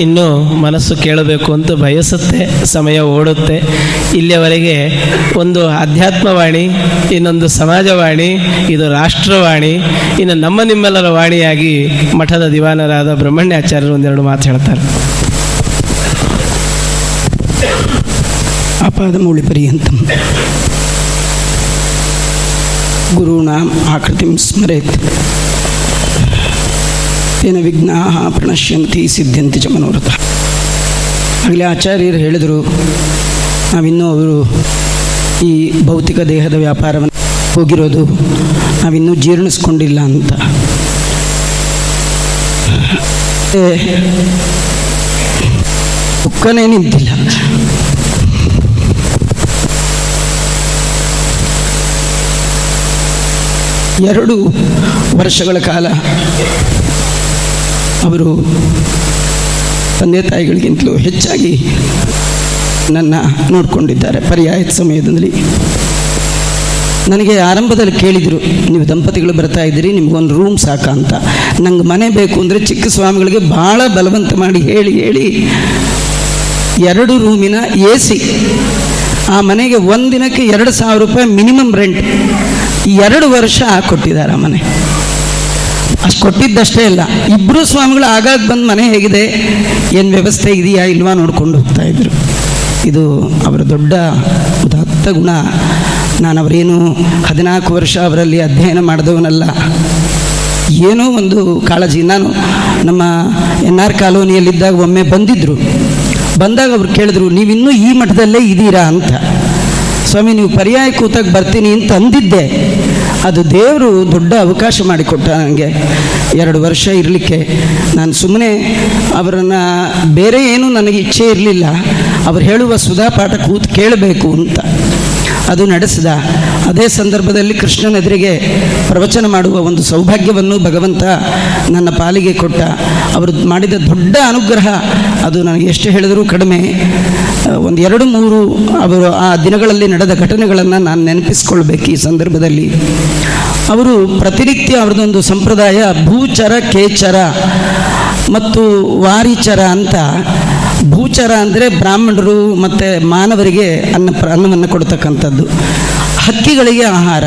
ಇನ್ನೂ ಮನಸ್ಸು ಕೇಳಬೇಕು ಅಂತ ಬಯಸುತ್ತೆ, ಸಮಯ ಓಡುತ್ತೆ. ಇಲ್ಲಿಯವರೆಗೆ ಒಂದು ಅಧ್ಯಾತ್ಮವಾಣಿ ಇನ್ನೊಂದು ಸಮಾಜವಾಣಿ, ಇದು ರಾಷ್ಟ್ರವಾಣಿ, ಇನ್ನು ನಮ್ಮ ನಿಮ್ಮೆಲ್ಲರ ವಾಣಿಯಾಗಿ ಮಠದ ದಿವಾನರಾದ ಬ್ರಹ್ಮಣ್ಯಾಚಾರ್ಯರು ಒಂದೆರಡು ಮಾತು ಹೇಳ್ತಾರೆ. ಆಪಾದಮೌಳಿಪರ್ಯಂತಂ ಗುರುಣಾಂ ಆಕೃತಿಂ ಸ್ಮರೇತ್. ತೇನ ವಿಘ್ನಾ ಪ್ರಣಶ್ಯಂತಿ ಸಿದ್ಧಂತಿ ಚ ಮನೋರಥ. ಆಗಲೇ ಆಚಾರ್ಯರು ಹೇಳಿದರು, ನಾವಿನ್ನೂ ಅವರು ಈ ಭೌತಿಕ ದೇಹದ ವ್ಯಾಪಾರವನ್ನು ಹೋಗಿರೋದು, ನಾವಿನ್ನೂ ಜೀರ್ಣಿಸ್ಕೊಂಡಿಲ್ಲ ಅಂತ. ದುಃಖನೇ ನಿಂತಿಲ್ಲ. ಎರಡು ವರ್ಷಗಳ ಕಾಲ ಅವರು ತಂದೆ ತಾಯಿಗಳಿಗಿಂತಲೂ ಹೆಚ್ಚಾಗಿ ನನ್ನ ನೋಡಿಕೊಂಡಿದ್ದಾರೆ. ಪರ್ಯಾಯದ ಸಮಯದಲ್ಲಿ. ನನಗೆ ಆರಂಭದಲ್ಲಿ ಕೇಳಿದರು, ನೀವು ದಂಪತಿಗಳು ಬರ್ತಾ ಇದ್ದೀರಿ, ನಿಮಗೊಂದು ರೂಮ್ ಸಾಕ ಅಂತ. ನಂಗೆ ಮನೆ ಬೇಕು ಅಂದರೆ ಚಿಕ್ಕ ಸ್ವಾಮಿಗಳಿಗೆ ಭಾಳ ಬಲವಂತ ಮಾಡಿ ಹೇಳಿ ಹೇಳಿ ಎರಡು ರೂಮಿನ ಎ ಸಿ ಆ ಮನೆಗೆ ಒಂದಿನಕ್ಕೆ ಎರಡು ಸಾವಿರ ರೂಪಾಯಿ ಮಿನಿಮಮ್ ರೆಂಟ್ ಎರಡು ವರ್ಷ ಕೊಟ್ಟಿದ್ದಾರೆ ಆ ಮನೆ. ಅಷ್ಟು ಕೊಟ್ಟಿದ್ದಷ್ಟೇ ಇಲ್ಲ ಇಬ್ಬರು ಸ್ವಾಮಿಗಳು ಆಗಾಗ ಬಂದು ಮನೆ ಹೇಗಿದೆ, ಏನು ವ್ಯವಸ್ಥೆ ಇದೆಯಾ ಇಲ್ವಾ ನೋಡ್ಕೊಂಡು ಹೋಗ್ತಾ ಇದ್ರು. ಇದು ಅವರ ದೊಡ್ಡ ಉದಾತ್ತ ಗುಣ. ನಾನು ಅವರೇನು ಹದಿನಾಲ್ಕು ವರ್ಷ ಅವರಲ್ಲಿ ಅಧ್ಯಯನ ಮಾಡಿದವನಲ್ಲ. ಏನೋ ಒಂದು ಕಾಳಜಿ. ನಾನು ನಮ್ಮ ಎನ್ ಆರ್ ಕಾಲೋನಿಯಲ್ಲಿದ್ದಾಗ ಒಮ್ಮೆ ಬಂದಿದ್ದರು ಬಂದಾಗ ಅವ್ರು ಕೇಳಿದ್ರು, ನೀವಿನ್ನೂ ಈ ಮಠದಲ್ಲೇ ಇದ್ದೀರಾ ಅಂತ. ಸ್ವಾಮಿ, ನೀವು ಪರ್ಯಾಯ ಕೂತಾಗ ಬರ್ತೀನಿ ಅಂತ ಅಂದಿದ್ದೆ. ಅದು ದೇವರು ದೊಡ್ಡ ಅವಕಾಶ ಮಾಡಿಕೊಟ್ಟ ನನಗೆ ಎರಡು ವರ್ಷ ಇರಲಿಕ್ಕೆ. ನಾನು ಸುಮ್ಮನೆ ಅವರನ್ನು ಬೇರೆ ಏನೂ ನನಗೆ ಇಚ್ಛೆ ಇರಲಿಲ್ಲ. ಅವ್ರು ಹೇಳುವ ಸುಧಾ ಪಾಠ ಕೂತು ಕೇಳಬೇಕು ಅಂತ. ಅದು ನಡೆಸಿದ. ಅದೇ ಸಂದರ್ಭದಲ್ಲಿ ಕೃಷ್ಣನೆದುರಿಗೆ ಪ್ರವಚನ ಮಾಡುವ ಒಂದು ಸೌಭಾಗ್ಯವನ್ನು ಭಗವಂತ ನನ್ನ ಪಾಲಿಗೆ ಕೊಟ್ಟ. ಅವರು ಮಾಡಿದ ದೊಡ್ಡ ಅನುಗ್ರಹ. ಅದು ನನಗೆ ಎಷ್ಟು ಹೇಳಿದರೂ ಕಡಿಮೆ. ಒಂದು ಎರಡು ಮೂರು ಅವರು ಆ ದಿನಗಳಲ್ಲಿ ನಡೆದ ಘಟನೆಗಳನ್ನು ನಾನು ನೆನಪಿಸ್ಕೊಳ್ಬೇಕು ಈ ಸಂದರ್ಭದಲ್ಲಿ. ಅವರು ಪ್ರತಿನಿತ್ಯ ಅವ್ರದ್ದೊಂದು ಸಂಪ್ರದಾಯ, ಭೂಚರ, ಕೇಚರ ಮತ್ತು ವಾರಿಚರ ಅಂತ. ಭೂಚರ ಅಂದರೆ ಬ್ರಾಹ್ಮಣರು ಮತ್ತು ಮಾನವರಿಗೆ ಅನ್ನ ಅನ್ನವನ್ನು ಕೊಡ್ತಕ್ಕಂಥದ್ದು. ಹಕ್ಕಿಗಳಿಗೆ ಆಹಾರ.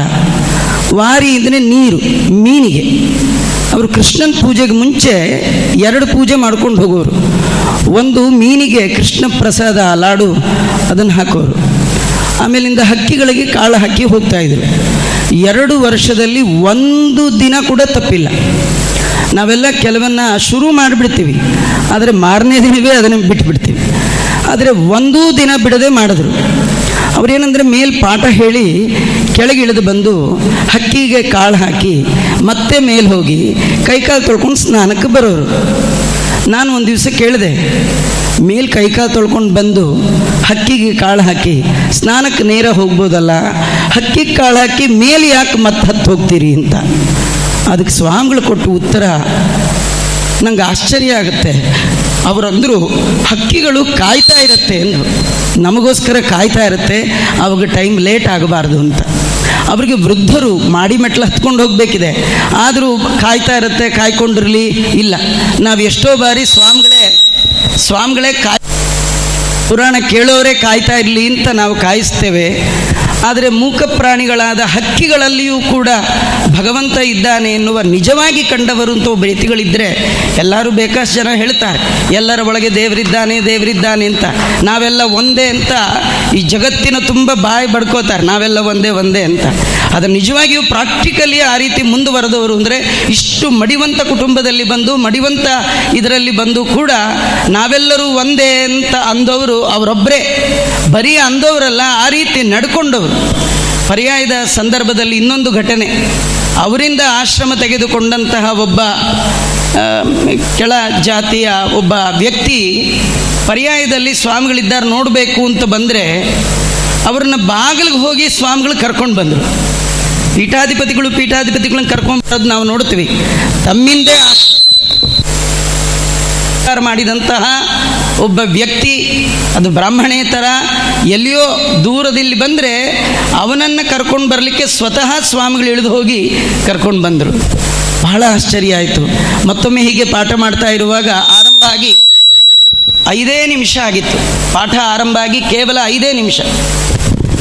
ವಾರಿ ಅಂದರೆ ನೀರು, ಮೀನಿಗೆ. ಅವರು ಕೃಷ್ಣನ ಪೂಜೆಗೆ ಮುಂಚೆ ಎರಡು ಪೂಜೆ ಮಾಡ್ಕೊಂಡು ಹೋಗೋರು. ಒಂದು ಮೀನಿಗೆ ಕೃಷ್ಣ ಪ್ರಸಾದ ಲಾಡು, ಅದನ್ನು ಹಾಕೋರು. ಆಮೇಲಿಂದ ಹಕ್ಕಿಗಳಿಗೆ ಕಾಳು ಹಾಕಿ ಹೋಗ್ತಾ ಇದ್ರು. ಎರಡು ವರ್ಷದಲ್ಲಿ ಒಂದು ದಿನ ಕೂಡ ತಪ್ಪಿಲ್ಲ. ನಾವೆಲ್ಲ ಕೆಲವನ್ನ ಶುರು ಮಾಡಿಬಿಡ್ತೀವಿ, ಆದರೆ ಮಾರನೇ ದಿನವೇ ಅದನ್ನು ಬಿಟ್ಬಿಡ್ತೀವಿ. ಆದರೆ ಒಂದೂ ದಿನ ಬಿಡದೆ ಮಾಡಿದ್ರು. ಅವರೇನೆಂದರೆ ಮೇಲ್ ಪಾಠ ಹೇಳಿ ಕೆಳಗಿಳಿದು ಬಂದು ಹಕ್ಕಿಗೆ ಕಾಳು ಹಾಕಿ ಮತ್ತೆ ಮೇಲೆ ಹೋಗಿ ಕೈಕಾಲು ತೊಳ್ಕೊಂಡು ಸ್ನಾನಕ್ಕೆ ಬರೋರು. ನಾನು ಒಂದು ದಿವಸ ಕೇಳಿದೆ, ಮೇಲ್ ಕೈಕಾಲು ತೊಳ್ಕೊಂಡು ಬಂದು ಹಕ್ಕಿಗೆ ಕಾಳು ಹಾಕಿ ಸ್ನಾನಕ್ಕೆ ನೇರ ಹೋಗ್ಬೋದಲ್ಲ ಹಕ್ಕಿಗೆ ಕಾಳು ಹಾಕಿ ಮೇಲೆ ಯಾಕೆ ಮತ್ತೆ ಹತ್ತು ಹೋಗ್ತೀರಿ ಅಂತ. ಅದಕ್ಕೆ ಸ್ವಾಮಿಗಳು ಕೊಟ್ಟು ಉತ್ತರ ನಂಗೆ ಆಶ್ಚರ್ಯ ಆಗುತ್ತೆ. ಅವರಂದರು, ಹಕ್ಕಿಗಳು ಕಾಯ್ತಾ ಇರುತ್ತೆ ಅಂದರು. ನಮಗೋಸ್ಕರ ಕಾಯ್ತಾ ಇರುತ್ತೆ, ಅವಾಗ ಟೈಮ್ ಲೇಟ್ ಆಗಬಾರ್ದು ಅಂತ. ಅವರಿಗೆ ವೃದ್ಧರು ಮಾಡಿ ಮೆಟ್ಲು ಹತ್ಕೊಂಡು ಹೋಗಬೇಕಿದೆ. ಆದರೂ ಕಾಯ್ತಾ ಇರುತ್ತೆ, ಕಾಯ್ಕೊಂಡಿರಲಿ, ಇಲ್ಲ. ನಾವು ಎಷ್ಟೋ ಬಾರಿ ಸ್ವಾಮಿಗಳೇ ಸ್ವಾಮಿಗಳೇ ಕಾಯ್ ಪುರಾಣ ಕೇಳೋರೇ ಕಾಯ್ತಾ ಇರಲಿ ಅಂತ ನಾವು ಕಾಯಿಸ್ತೇವೆ. ಆದರೆ ಮೂಕ ಪ್ರಾಣಿಗಳಾದ ಹಕ್ಕಿಗಳಲ್ಲಿಯೂ ಕೂಡ ಭಗವಂತ ಇದ್ದಾನೆ ಎನ್ನುವ ನಿಜವಾಗಿ ಕಂಡವರು ಅಂತ ವ್ಯಕ್ತಿಗಳಿದ್ದರೆ ಎಲ್ಲರೂ ಬೇಕಾಷ್ಟು ಜನ ಹೇಳ್ತಾರೆ, ಎಲ್ಲರ ಒಳಗೆ ದೇವರಿದ್ದಾನೆ ದೇವರಿದ್ದಾನೆ ಅಂತ. ನಾವೆಲ್ಲ ಒಂದೇ ಅಂತ ಈ ಜಗತ್ತಿನ ತುಂಬ ಬಾಯಿ ಬಡ್ಕೋತಾರೆ, ನಾವೆಲ್ಲ ಒಂದೇ ಒಂದೇ ಅಂತ. ಅದು ನಿಜವಾಗಿಯೂ ಪ್ರಾಕ್ಟಿಕಲಿ ಆ ರೀತಿ ಮುಂದುವರೆದವರು ಅಂದರೆ ಇಷ್ಟು ಮಡಿವಂತ ಕುಟುಂಬದಲ್ಲಿ ಬಂದು, ಮಡಿವಂತ ಇದರಲ್ಲಿ ಬಂದು ಕೂಡ ನಾವೆಲ್ಲರೂ ಒಂದೇ ಅಂತ ಅಂದವರು ಅವರೊಬ್ಬರೇ ಬರೀ ಅಂದವರಲ್ಲ, ಆ ರೀತಿ ನಡ್ಕೊಂಡವರು. ಪರ್ಯಾಯದ ಸಂದರ್ಭದಲ್ಲಿ ಇನ್ನೊಂದು ಘಟನೆ. ಅವರಿಂದ ಆಶ್ರಮ ತೆಗೆದುಕೊಂಡಂತಹ ಒಬ್ಬ ಕೆಳ ಜಾತಿಯ ಒಬ್ಬ ವ್ಯಕ್ತಿ ಪರ್ಯಾಯದಲ್ಲಿ ಸ್ವಾಮಿಗಳಿದ್ದಾರೆ ನೋಡಬೇಕು ಅಂತ ಬಂದರೆ, ಅವ್ರನ್ನ ಬಾಗಿಲಿಗೆ ಹೋಗಿ ಸ್ವಾಮಿಗಳು ಕರ್ಕೊಂಡು ಬಂದರು. ಪೀಠಾಧಿಪತಿಗಳು, ಪೀಠಾಧಿಪತಿಗಳನ್ನ ಕರ್ಕೊಂಡ್ ಬರೋದು ನಾವು ನೋಡ್ತೀವಿ ತಮ್ಮಿಂದೇ ಮಾಡಿದಂತಹ ಒಬ್ಬ ವ್ಯಕ್ತಿ, ಅದು ಬ್ರಾಹ್ಮಣೇತರ ಎಲ್ಲಿಯೋ ದೂರದಲ್ಲಿ ಬಂದರೆ ಅವನನ್ನು ಕರ್ಕೊಂಡು ಬರಲಿಕ್ಕೆ ಸ್ವತಃ ಸ್ವಾಮಿಗಳು ಇಳಿದು ಹೋಗಿ ಕರ್ಕೊಂಡು ಬಂದರು. ಬಹಳ ಆಶ್ಚರ್ಯ ಆಯಿತು. ಮತ್ತೊಮ್ಮೆ ಹೀಗೆ ಪಾಠ ಮಾಡ್ತಾ ಇರುವಾಗ ಆರಂಭ ಆಗಿ ಐದೇ ನಿಮಿಷ ಆಗಿತ್ತು. ಪಾಠ ಆರಂಭ ಆಗಿ ಕೇವಲ ಐದೇ ನಿಮಿಷ.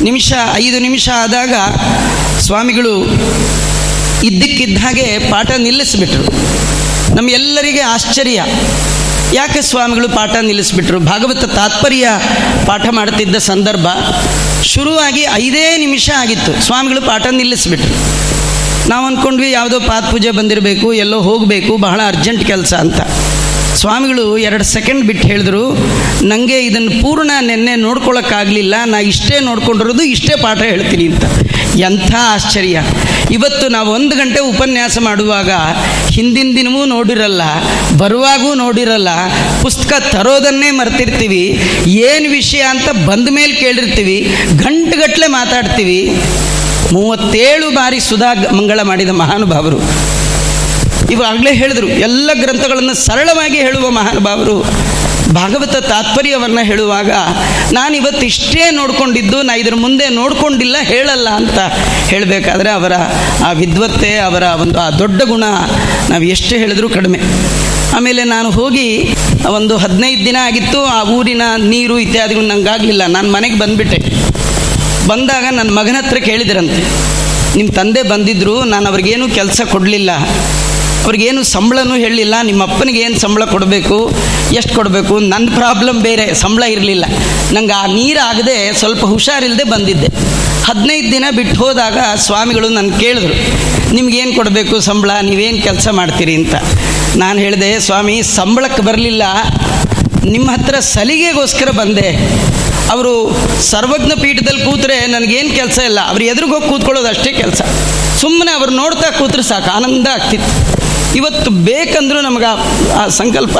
ನಿಮಿಷ, ಐದು ನಿಮಿಷ ಆದಾಗ ಸ್ವಾಮಿಗಳು ಇದ್ದಕ್ಕಿದ್ದ ಹಾಗೆ ಪಾಠ ನಿಲ್ಲಿಸಿಬಿಟ್ರು. ನಮ್ಮೆಲ್ಲರಿಗೆ ಆಶ್ಚರ್ಯ. ಯಾಕೆ ಸ್ವಾಮಿಗಳು ಪಾಠ ನಿಲ್ಲಿಸ್ಬಿಟ್ರು? ಭಾಗವತ ತಾತ್ಪರ್ಯ ಪಾಠ ಮಾಡ್ತಿದ್ದ ಸಂದರ್ಭ ಶುರುವಾಗಿ ಐದೇ ನಿಮಿಷ ಆಗಿತ್ತು. ಸ್ವಾಮಿಗಳು ಪಾಠ ನಿಲ್ಲಿಸ್ಬಿಟ್ರು. ನಾವು ಅಂದ್ಕೊಂಡ್ವಿ ಯಾವುದೋ ಪಾತ್ ಪೂಜೆ ಬಂದಿರಬೇಕು, ಎಲ್ಲೋ ಹೋಗಬೇಕು, ಬಹಳ ಅರ್ಜೆಂಟ್ ಕೆಲಸ ಅಂತ. ಸ್ವಾಮಿಗಳು ಎರಡು ಸೆಕೆಂಡ್ ಬಿಟ್ಟು ಹೇಳಿದ್ರು ನನಗೆ ಇದನ್ನು ಪೂರ್ಣ ನೆನ್ನೆ ನೋಡ್ಕೊಳ್ಳೋಕ್ಕಾಗಲಿಲ್ಲ ನಾ ಇಷ್ಟೇ ನೋಡ್ಕೊಂಡಿರೋದು, ಇಷ್ಟೇ ಪಾಠ ಹೇಳ್ತೀನಿ ಅಂತ. ಎಂಥ ಆಶ್ಚರ್ಯ. ಇವತ್ತು ನಾವು ಒಂದು ಗಂಟೆ ಉಪನ್ಯಾಸ ಮಾಡುವಾಗ ಹಿಂದಿನ ದಿನವೂ ನೋಡಿರಲ್ಲ, ಬರುವಾಗೂ ನೋಡಿರಲ್ಲ, ಪುಸ್ತಕ ತರೋದನ್ನೇ ಮರ್ತಿರ್ತೀವಿ, ಏನು ವಿಷಯ ಅಂತ ಬಂದ ಮೇಲೆ ಕೇಳಿರ್ತೀವಿ ಗಂಟುಗಟ್ಟಲೆ ಮಾತಾಡ್ತೀವಿ. ಮೂವತ್ತೇಳು ಬಾರಿ ಸುಧಾ ಮಂಗಳ ಮಾಡಿದ ಮಹಾನುಭಾವರು. ಇವಾಗಲೇ ಹೇಳಿದರು, ಎಲ್ಲ ಗ್ರಂಥಗಳನ್ನು ಸರಳವಾಗಿ ಹೇಳುವ ಮಹಾನುಭಾವರು ಭಾಗವತ ತಾತ್ಪರ್ಯವನ್ನು ಹೇಳುವಾಗ, ನಾನು ಇವತ್ತು ಇಷ್ಟೇ ನೋಡ್ಕೊಂಡಿದ್ದು, ನಾ ಇದ್ರ ಮುಂದೆ ನೋಡ್ಕೊಂಡಿಲ್ಲ, ಹೇಳಲ್ಲ ಅಂತ ಹೇಳಬೇಕಾದ್ರೆ ಅವರ ಆ ವಿದ್ವತ್ತೆ, ಅವರ ಒಂದು ಆ ದೊಡ್ಡ ಗುಣ ನಾವು ಎಷ್ಟು ಹೇಳಿದ್ರೂ ಕಡಿಮೆ. ಆಮೇಲೆ ನಾನು ಹೋಗಿ ಒಂದು ಹದಿನೈದು ದಿನ ಆಗಿತ್ತು, ಆ ಊರಿನ ನೀರು ಇತ್ಯಾದಿಗಳು ನನಗಾಗಲಿಲ್ಲ ನಾನು ಮನೆಗೆ ಬಂದುಬಿಟ್ಟೆ. ಬಂದಾಗ ನನ್ನ ಮಗನ ಹತ್ರ ಕೇಳಿದ್ರಂತೆ ನಿಮ್ಮ ತಂದೆ ಬಂದಿದ್ದರು ನಾನು ಅವ್ರಿಗೇನು ಕೆಲಸ ಕೊಡಲಿಲ್ಲ. ಅವ್ರಿಗೇನು ಸಂಬಳನೂ ಹೇಳಲಿಲ್ಲ ನಿಮ್ಮ ಅಪ್ಪನಿಗೆ ಏನು ಸಂಬಳ ಕೊಡಬೇಕು, ಎಷ್ಟು ಕೊಡಬೇಕು ನನ್ನ ಪ್ರಾಬ್ಲಮ್ ಬೇರೆ, ಸಂಬಳ ಇರಲಿಲ್ಲ. ನಂಗೆ ಆ ನೀರಾಗದೆ ಸ್ವಲ್ಪ ಹುಷಾರಿಲ್ಲದೆ ಬಂದಿದ್ದೆ. ಹದಿನೈದು ದಿನ ಬಿಟ್ಟು ಹೋದಾಗ ಸ್ವಾಮಿಗಳು ನನ್ನ ಕೇಳಿದ್ರು, ನಿಮ್ಗೇನು ಕೊಡಬೇಕು ಸಂಬಳ, ನೀವೇನು ಕೆಲಸ ಮಾಡ್ತೀರಿ ಅಂತ? ನಾನು ಹೇಳಿದೆ, ಸ್ವಾಮಿ ಸಂಬಳಕ್ಕೆ ಬರಲಿಲ್ಲ ನಿಮ್ಮ ಹತ್ರ ಸಲಿಗೆಗೋಸ್ಕರ ಬಂದೆ. ಅವರು ಸರ್ವಜ್ಞ ಪೀಠದಲ್ಲಿ ಕೂತ್ರೆ ನನಗೇನು ಕೆಲಸ ಇಲ್ಲ, ಅವ್ರು ಎದುರಿಗೋಗಿ ಕೂತ್ಕೊಳ್ಳೋದು ಅಷ್ಟೇ ಕೆಲಸ. ಸುಮ್ಮನೆ ಅವ್ರು ನೋಡ್ತಾ ಕೂತ್ರೆ ಸಾಕು, ಆನಂದ ಆಗ್ತಿತ್ತು. ಇವತ್ತು ಬೇಕಂದ್ರೂ ನಮಗೆ ಆ- ಸಂಕಲ್ಪ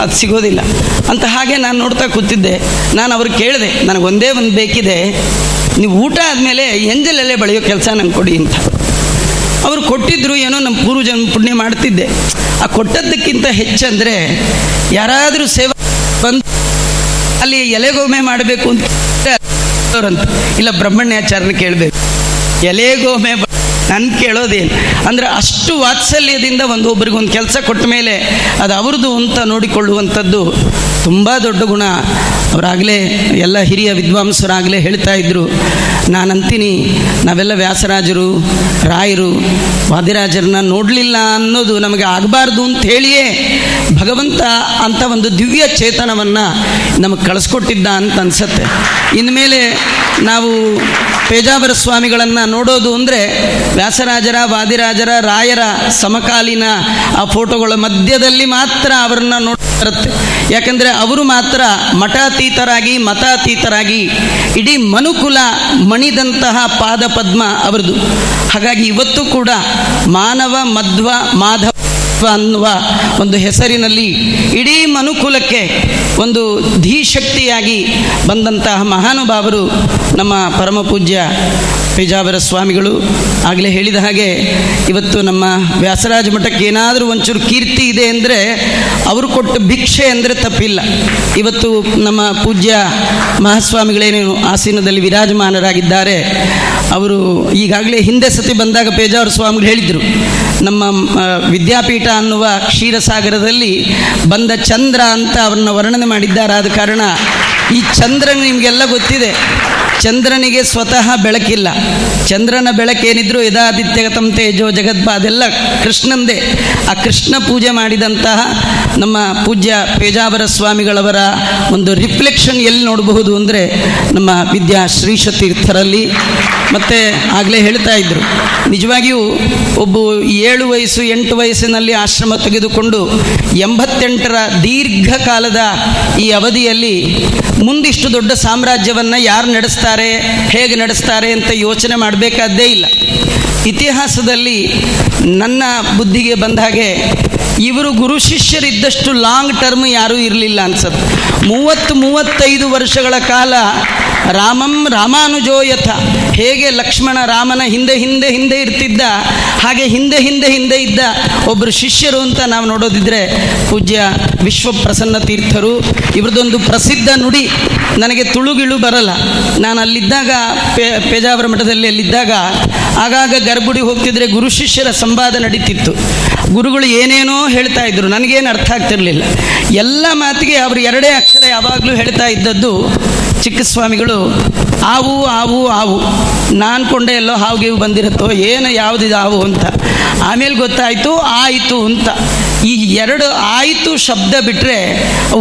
ಅದು ಸಿಗೋದಿಲ್ಲ. ಅಂತ ಹಾಗೆ ನಾನು ನೋಡ್ತಾ ಕೂತಿದ್ದೆ. ನಾನು ಅವ್ರಿಗೆ ಕೇಳಿದೆ, ನನಗೆ ಒಂದೇ ಒಂದು ಬೇಕಿದೆ. ನೀವು ಊಟ ಆದಮೇಲೆ ಎಂಜಲಲ್ಲೇ ಬೆಳೆಯೋ ಕೆಲಸ ನಂಗೆ ಕೊಡಿ ಅಂತ. ಅವರು ಕೊಟ್ಟಿದ್ರು ಏನೋ ನಮ್ಮ ಪೂರ್ವಜನ ಪುಣ್ಯ ಮಾಡ್ತಿದ್ದೆ. ಆ ಕೊಟ್ಟದ್ದಕ್ಕಿಂತ ಹೆಚ್ಚಂದರೆ ಯಾರಾದರೂ ಸೇವೆ ಬಂದು ಅಲ್ಲಿ ಎಲೆಗೋಮೆ ಮಾಡಬೇಕು ಅಂತ ಇಲ್ಲ ಬ್ರಹ್ಮಣ್ಯಾಚಾರ್ಯನ ಕೇಳಬೇಕು. ಎಲೆಗೋಮೆ ನನ್ನ ಕೇಳೋದೇನು? ಅಂದರೆ ಅಷ್ಟು ವಾತ್ಸಲ್ಯದಿಂದ ಒಂದು ಒಬ್ರಿಗೊಂದು ಕೆಲಸ ಕೊಟ್ಟ ಮೇಲೆ ಅದು ಅವ್ರದ್ದು ಅಂತ ನೋಡಿಕೊಳ್ಳುವಂಥದ್ದು ತುಂಬ ದೊಡ್ಡ ಗುಣ. ಅವರಾಗಲೇ ಎಲ್ಲ ಹಿರಿಯ ವಿದ್ವಾಂಸರಾಗಲೇ ಹೇಳ್ತಾ ಇದ್ದರು ನಾನಂತೀನಿ, ನಾವೆಲ್ಲ ವ್ಯಾಸರಾಜರು, ರಾಯರು, ವಾದಿರಾಜರನ್ನ ನೋಡಲಿಲ್ಲ ಅನ್ನೋದು ನಮಗೆ ಆಗಬಾರ್ದು ಅಂತ ಹೇಳಿಯೇ ಭಗವಂತ ಅಂತ ಒಂದು ದಿವ್ಯ ಚೇತನವನ್ನು ನಮಗೆ ಕಳಿಸ್ಕೊಟ್ಟಿದ್ದ ಅಂತ ಅನ್ಸತ್ತೆ. ಇನ್ಮೇಲೆ ನಾವು ಪೇಜಾವರ ಸ್ವಾಮಿಗಳನ್ನು ನೋಡೋದು ಅಂದರೆ ವ್ಯಾಸರಾಜರ, ವಾದಿರಾಜರ, ರಾಯರ ಸಮಕಾಲೀನ ಆ ಫೋಟೋಗಳ ಮಧ್ಯದಲ್ಲಿ ಮಾತ್ರ ಅವರನ್ನು ನೋಡ್ತಿರುತ್ತೆ. ಯಾಕಂದರೆ ಅವರು ಮಾತ್ರ ಮಠಾತೀತರಾಗಿ, ಮತಾತೀತರಾಗಿ ಇಡೀ ಮನುಕುಲ ಮಣಿದಂತಹ ಪಾದ ಪದ್ಮ ಅವರದು. ಹಾಗಾಗಿ ಇವತ್ತು ಕೂಡ ಮಾನವ, ಮಧ್ವ, ಮಾಧವ ಅನ್ನುವ ಒಂದು ಹೆಸರಿನಲ್ಲಿ ಇಡೀ ಮನುಕುಲಕ್ಕೆ ಒಂದು ಧೀಶಕ್ತಿಯಾಗಿ ಬಂದಂತಹ ಮಹಾನುಭಾವರು ನಮ್ಮ ಪರಮ ಪೂಜ್ಯ ಪೇಜಾವರ ಸ್ವಾಮಿಗಳು ಆಗಲೇ ಹೇಳಿದ ಹಾಗೆ ಇವತ್ತು ನಮ್ಮ ವ್ಯಾಸರಾಜ ಮಠಕ್ಕೆ ಏನಾದರೂ ಒಂಚೂರು ಕೀರ್ತಿ ಇದೆ ಅಂದರೆ ಅವರು ಕೊಟ್ಟ ಭಿಕ್ಷೆ ಅಂದರೆ ತಪ್ಪಿಲ್ಲ. ಇವತ್ತು ನಮ್ಮ ಪೂಜ್ಯ ಮಹಾಸ್ವಾಮಿಗಳೇನೇನು ಆಸೀನದಲ್ಲಿ ವಿರಾಜಮಾನರಾಗಿದ್ದಾರೆ. ಅವರು ಈಗಾಗಲೇ ಹಿಂದೆ ಸತಿ ಬಂದಾಗ ಪೇಜಾವರ ಸ್ವಾಮಿಗಳು ಹೇಳಿದರು, ನಮ್ಮ ವಿದ್ಯಾಪೀಠ ಅನ್ನುವ ಕ್ಷೀರಸಾಗರದಲ್ಲಿ ಬಂದ ಚಂದ್ರ ಅಂತ ಅವರನ್ನು ವರ್ಣನೆ ಮಾಡಿದ್ದಾರೆ ಆದ ಕಾರಣ ಈ ಚಂದ್ರನ ನಿಮಗೆಲ್ಲ ಗೊತ್ತಿದೆ. ಚಂದ್ರನಿಗೆ ಸ್ವತಃ ಬೆಳಕಿಲ್ಲ. ಚಂದ್ರನ ಬೆಳಕೇನಿದ್ರು ಯದಾದಿತ್ಯಗತಂ ತೇಜೋ ಜಗದ್ಭ ಅದೆಲ್ಲ ಕೃಷ್ಣಂದೇ. ಆ ಕೃಷ್ಣ ಪೂಜೆ ಮಾಡಿದಂತಹ ನಮ್ಮ ಪೂಜ್ಯ ಪೇಜಾವರ ಸ್ವಾಮಿಗಳವರ ಒಂದು ರಿಫ್ಲೆಕ್ಷನ್ ಎಲ್ಲಿ ನೋಡಬಹುದು ಅಂದರೆ ನಮ್ಮ ವಿದ್ಯಾ ಶ್ರೀಶ ತೀರ್ಥರಲ್ಲಿ ಮತ್ತು ಆಗಲೇ ಹೇಳ್ತಾ ಇದ್ದರು ನಿಜವಾಗಿಯೂ ಒಬ್ಬ ಏಳು ವಯಸ್ಸು ಎಂಟು ವಯಸ್ಸಿನಲ್ಲಿ ಆಶ್ರಮ ತೆಗೆದುಕೊಂಡು ಎಂಬತ್ತೆಂಟರ ದೀರ್ಘಕಾಲದ ಈ ಅವಧಿಯಲ್ಲಿ ಮುಂದಿಷ್ಟು ದೊಡ್ಡ ಸಾಮ್ರಾಜ್ಯವನ್ನು ಯಾರು ನಡೆಸ್ತಾರೆ, ಹೇಗೆ ನಡೆಸ್ತಾರೆ ಅಂತ ಯೋಚನೆ ಮಾಡಬೇಕಾದ್ದೇ ಇಲ್ಲ. ಇತಿಹಾಸದಲ್ಲಿ ನನ್ನ ಬುದ್ಧಿಗೆ ಬಂದ ಹಾಗೆ ಇವರು ಗುರು ಶಿಷ್ಯರಿದ್ದಷ್ಟು ಲಾಂಗ್ ಟರ್ಮ್ ಯಾರೂ ಇರಲಿಲ್ಲ ಅನ್ಸತ್ತೆ. ಮೂವತ್ತು, ಮೂವತ್ತೈದು ವರ್ಷಗಳ ಕಾಲ ರಾಮಂ ರಾಮಾನುಜೋ ಯಥ. ಹೇಗೆ ಲಕ್ಷ್ಮಣ ರಾಮನ ಹಿಂದೆ ಹಿಂದೆ ಹಿಂದೆ ಇರ್ತಿದ್ದ, ಹಾಗೆ ಹಿಂದೆ ಹಿಂದೆ ಹಿಂದೆ ಇದ್ದ ಒಬ್ಬರು ಶಿಷ್ಯರು ಅಂತ ನಾವು ನೋಡೋದಿದ್ರೆ ಪೂಜ್ಯ ವಿಶ್ವಪ್ರಸನ್ನ ತೀರ್ಥರು. ಇವ್ರದ್ದೊಂದು ಪ್ರಸಿದ್ಧ ನುಡಿ ನನಗೆ ತುಳುಗಿಳು ಬರಲ್ಲ. ನಾನು ಅಲ್ಲಿದ್ದಾಗ ಪೇಜಾವರ ಮಠದಲ್ಲಿ ಅಲ್ಲಿದ್ದಾಗ, ಆಗಾಗ ಗರ್ಭುಡಿ ಹೋಗ್ತಿದ್ರೆ ಗುರು ಶಿಷ್ಯರ ಸಂವಾದ ನಡೀತಿತ್ತು. ಗುರುಗಳು ಏನೇನೋ ಹೇಳ್ತಾ ಇದ್ರು, ನನಗೇನು ಅರ್ಥ ಆಗ್ತಿರಲಿಲ್ಲ. ಎಲ್ಲ ಮಾತಿಗೆ ಅವರು ಎರಡೇ ಅಕ್ಷರ ಯಾವಾಗಲೂ ಹೇಳ್ತಾ ಇದ್ದದ್ದು ಚಿಕ್ಕ ಸ್ವಾಮಿಗಳು ಆವು ಆವು ಆವು, ನಾನು ಕೊಂಡೆ ಎಲ್ಲೋ ಹಾವು ಗೀವು ಬಂದಿರುತ್ತೋ, ಏನು ಯಾವುದಿದೆ ಹಾವು ಅಂತ. ಆಮೇಲೆ ಗೊತ್ತಾಯಿತು, ಆಯಿತು ಅಂತ. ಈ ಎರಡು ಆಯಿತು ಶಬ್ದ ಬಿಟ್ಟರೆ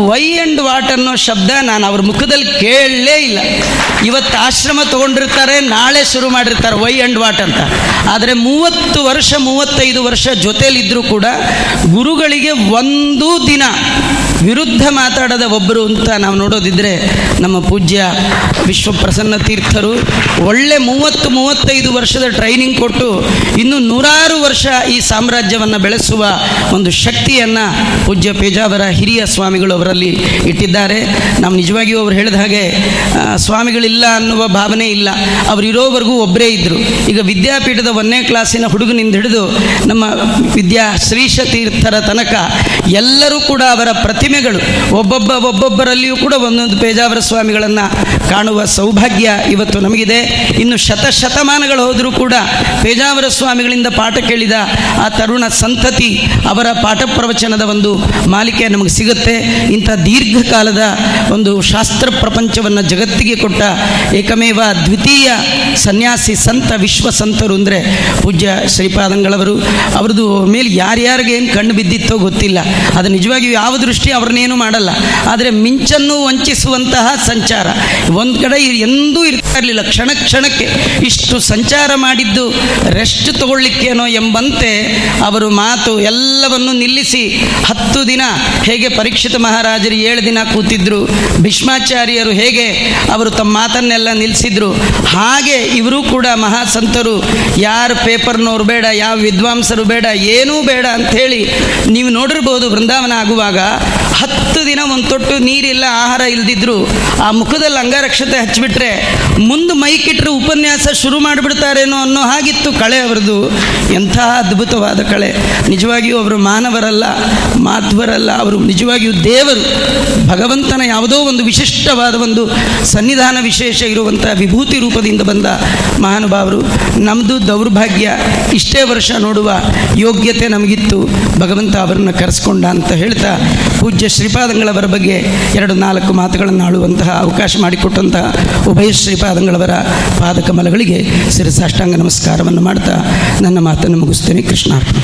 ವೈ ಆ್ಯಂಡ್ ವಾಟ್ ಅನ್ನೋ ಶಬ್ದ ನಾನು ಅವ್ರ ಮುಖದಲ್ಲಿ ಕೇಳಲೇ ಇಲ್ಲ. ಇವತ್ತು ಆಶ್ರಮ ತೊಗೊಂಡಿರ್ತಾರೆ, ನಾಳೆ ಶುರು ಮಾಡಿರ್ತಾರೆ ವೈ ಆ್ಯಂಡ್ ವಾಟ್ ಅಂತ. ಆದರೆ ಮೂವತ್ತು ವರ್ಷ, ಮೂವತ್ತೈದು ವರ್ಷ ಜೊತೆಯಲ್ಲಿದ್ದರೂ ಕೂಡ ಗುರುಗಳಿಗೆ ಒಂದು ದಿನ ವಿರುದ್ಧ ಮಾತಾಡದ ಒಬ್ಬರು ಅಂತ ನಾವು ನೋಡೋದಿದ್ರೆ ನಮ್ಮ ಪೂಜ್ಯ ವಿಶ್ವಪ್ರಸನ್ನ ತೀರ್ಥರು. ಒಳ್ಳೆ ಮೂವತ್ತು, ಮೂವತ್ತೈದು ವರ್ಷದ ಟ್ರೈನಿಂಗ್ ಕೊಟ್ಟು ಇನ್ನು ನೂರಾರು ವರ್ಷ ಈ ಸಾಮ್ರಾಜ್ಯವನ್ನು ಬೆಳೆಸುವ ಒಂದು ಶಕ್ತಿಯನ್ನು ಪೂಜ್ಯ ಪೇಜಾವರ ಹಿರಿಯ ಸ್ವಾಮಿಗಳು ಅವರಲ್ಲಿ ಇಟ್ಟಿದ್ದಾರೆ. ನಾವು ನಿಜವಾಗಿಯೂ ಅವರು ಹೇಳಿದ ಹಾಗೆ ಸ್ವಾಮಿಗಳಿಲ್ಲ ಅನ್ನುವ ಭಾವನೆ ಇಲ್ಲ. ಅವರು ಇರೋವರೆಗೂ ಒಬ್ಬರೇ ಇದ್ದರು ಈಗ ವಿದ್ಯಾಪೀಠದ ಒಂದನೇ ಕ್ಲಾಸಿನ ಹುಡುಗನಿಂದ ಹಿಡಿದು ನಮ್ಮ ವಿದ್ಯಾ ಶ್ರೀಶ ತೀರ್ಥರ ತನಕ ಎಲ್ಲರೂ ಕೂಡ ಅವರ ಪ್ರತಿಮೆಗಳು ಒಬ್ಬೊಬ್ಬ, ಒಬ್ಬೊಬ್ಬರಲ್ಲಿಯೂ ಕೂಡ ಒಂದೊಂದು ಪೇಜಾವರ ಸ್ವಾಮಿಗಳನ್ನು ಕಾಣುವ ಸೌಭಾಗ್ಯ ಇವತ್ತು ನಮಗಿದೆ. ಇನ್ನು ಶತಶತಮಾನಗಳು ಹೋದರೂ ಕೂಡ ಪೇಜಾವರ ಸ್ವಾಮಿಗಳಿಂದ ಪಾಠ ಕೇಳಿದ ಆ ತರುಣ ಸಂತತಿ ಅವರ ಪಾಠ ಪ್ರವಚನದ ಒಂದು ಮಾಲಿಕೆ ನಮಗೆ ಸಿಗುತ್ತೆ. ಇಂಥ ದೀರ್ಘಕಾಲದ ಒಂದು ಶಾಸ್ತ್ರ ಪ್ರಪಂಚವನ್ನು ಜಗತ್ತಿಗೆ ಕೊಟ್ಟ ಏಕಮೇವ ದ್ವಿತೀಯ ಸನ್ಯಾಸಿ ಸಂತ ವಿಶ್ವ ಸಂತರು ಅಂದರೆ ಪೂಜ್ಯ ಶ್ರೀಪಾದಂಗಳವರು. ಅವ್ರದ್ದು ಮೇಲೆ ಯಾರ್ಯಾರಿಗೆ ಏನು ಕಣ್ಣು ಬಿದ್ದಿತ್ತೋ ಗೊತ್ತಿಲ್ಲ. ಅದು ನಿಜವಾಗಿಯೂ ಯಾವ ದೃಷ್ಟಿ ಅವ್ರನ್ನೇನು ಮಾಡಲ್ಲ. ಆದರೆ ಮಿಂಚನ್ನು ವಂಚಿಸುವಂತಹ ಸಂಚಾರ. ಒಂದು ಕಡೆ ಎಂದೂ ಇರ್ತಾ ಇರಲಿಲ್ಲ. ಕ್ಷಣ ಕ್ಷಣಕ್ಕೆ ಇಷ್ಟು ಸಂಚಾರ ಮಾಡಿದ್ದು ರೆಸ್ಟ್ ತಗೊಳ್ಳಿಕ್ಕೇನೋ ಎಂಬಂತೆ ಅವರು ಮಾತು ಎಲ್ಲವನ್ನು ನಿಲ್ಲಿಸಿ ಹತ್ತು ದಿನ ಹೇಗೆ ಪರೀಕ್ಷಿತ ಮಹಾರಾಜರು ಏಳು ದಿನ ಕೂತಿದ್ರು, ಭೀಷ್ಮಾಚಾರ್ಯರು ಹೇಗೆ ಅವರು ತಮ್ಮ ಮಾತನ್ನೆಲ್ಲ ನಿಲ್ಲಿಸಿದ್ರು ಹಾಗೆ ಇವರು ಕೂಡ ಮಹಾಸಂತರು, ಯಾರು ಪೇಪರ್ನವ್ರು ಬೇಡ, ಯಾವ ವಿದ್ವಾಂಸರು ಬೇಡ, ಏನೂ ಬೇಡ ಅಂಥೇಳಿ ನೀವು ನೋಡಿರ್ಬೋದು ಬೃಂದಾವನ ಆಗುವಾಗ ಹತ್ತು ದಿನ ಒಂದು ತೊಟ್ಟು ನೀರಿಲ್ಲ, ಆಹಾರ ಇಲ್ದಿದ್ರು ಆ ಮುಖದಲ್ಲಿ ಅಂಗರಕ್ಷತೆ ಹಚ್ಚಿಬಿಟ್ರೆ ಮುಂದೆ ಮೈಕಿಟ್ಟರೆ ಉಪನ್ಯಾಸ ಶುರು ಮಾಡಿಬಿಡ್ತಾರೇನೋ ಅನ್ನೋ ಹಾಗಿತ್ತು ಕಳೆ ಅವರದು ಎಂಥ ಅದ್ಭುತವಾದ ಕಳೆ. ನಿಜವಾಗಿಯೂ ಅವರು ಮಾನವರಲ್ಲ, ಮಾಧ್ವರಲ್ಲ, ಅವರು ನಿಜವಾಗಿಯೂ ದೇವರು. ಭಗವಂತನ ಯಾವುದೋ ಒಂದು ವಿಶಿಷ್ಟವಾದ ಒಂದು ಸನ್ನಿಧಾನ ವಿಶೇಷ ಇರುವಂಥ ವಿಭೂತಿ ರೂಪದಿಂದ ಬಂದ ಮಹಾನುಭಾವರು ನಮ್ಮದು ದೌರ್ಭಾಗ್ಯ ಇಷ್ಟೇ ವರ್ಷ ನೋಡುವ ಯೋಗ್ಯತೆ ನಮಗಿತ್ತು. ಭಗವಂತ ಅವರನ್ನು ಕರೆಸ್ಕೊಂಡ ಅಂತ ಹೇಳ್ತಾ ಪೂಜ್ಯ ಶ್ರೀಪಾದಂಗಳವರ ಬಗ್ಗೆ ಎರಡು ನಾಲ್ಕು ಮಾತುಗಳನ್ನು ಆಳುವಂತಹ ಅವಕಾಶ ಮಾಡಿಕೊಟ್ಟಂತಹ ಉಭಯ ಶ್ರೀಪಾದಂಗಳವರ ಪಾದಕಮಲಗಳಿಗೆ ಶಿರಸಾಷ್ಟಾಂಗ ನಮಸ್ಕಾರವನ್ನು ಮಾಡ್ತಾ ನನ್ನ ಮಾತನ್ನು ಮುಗಿಸ್ತೇನೆ. ಕೃಷ್ಣಾರ್ಪಣ.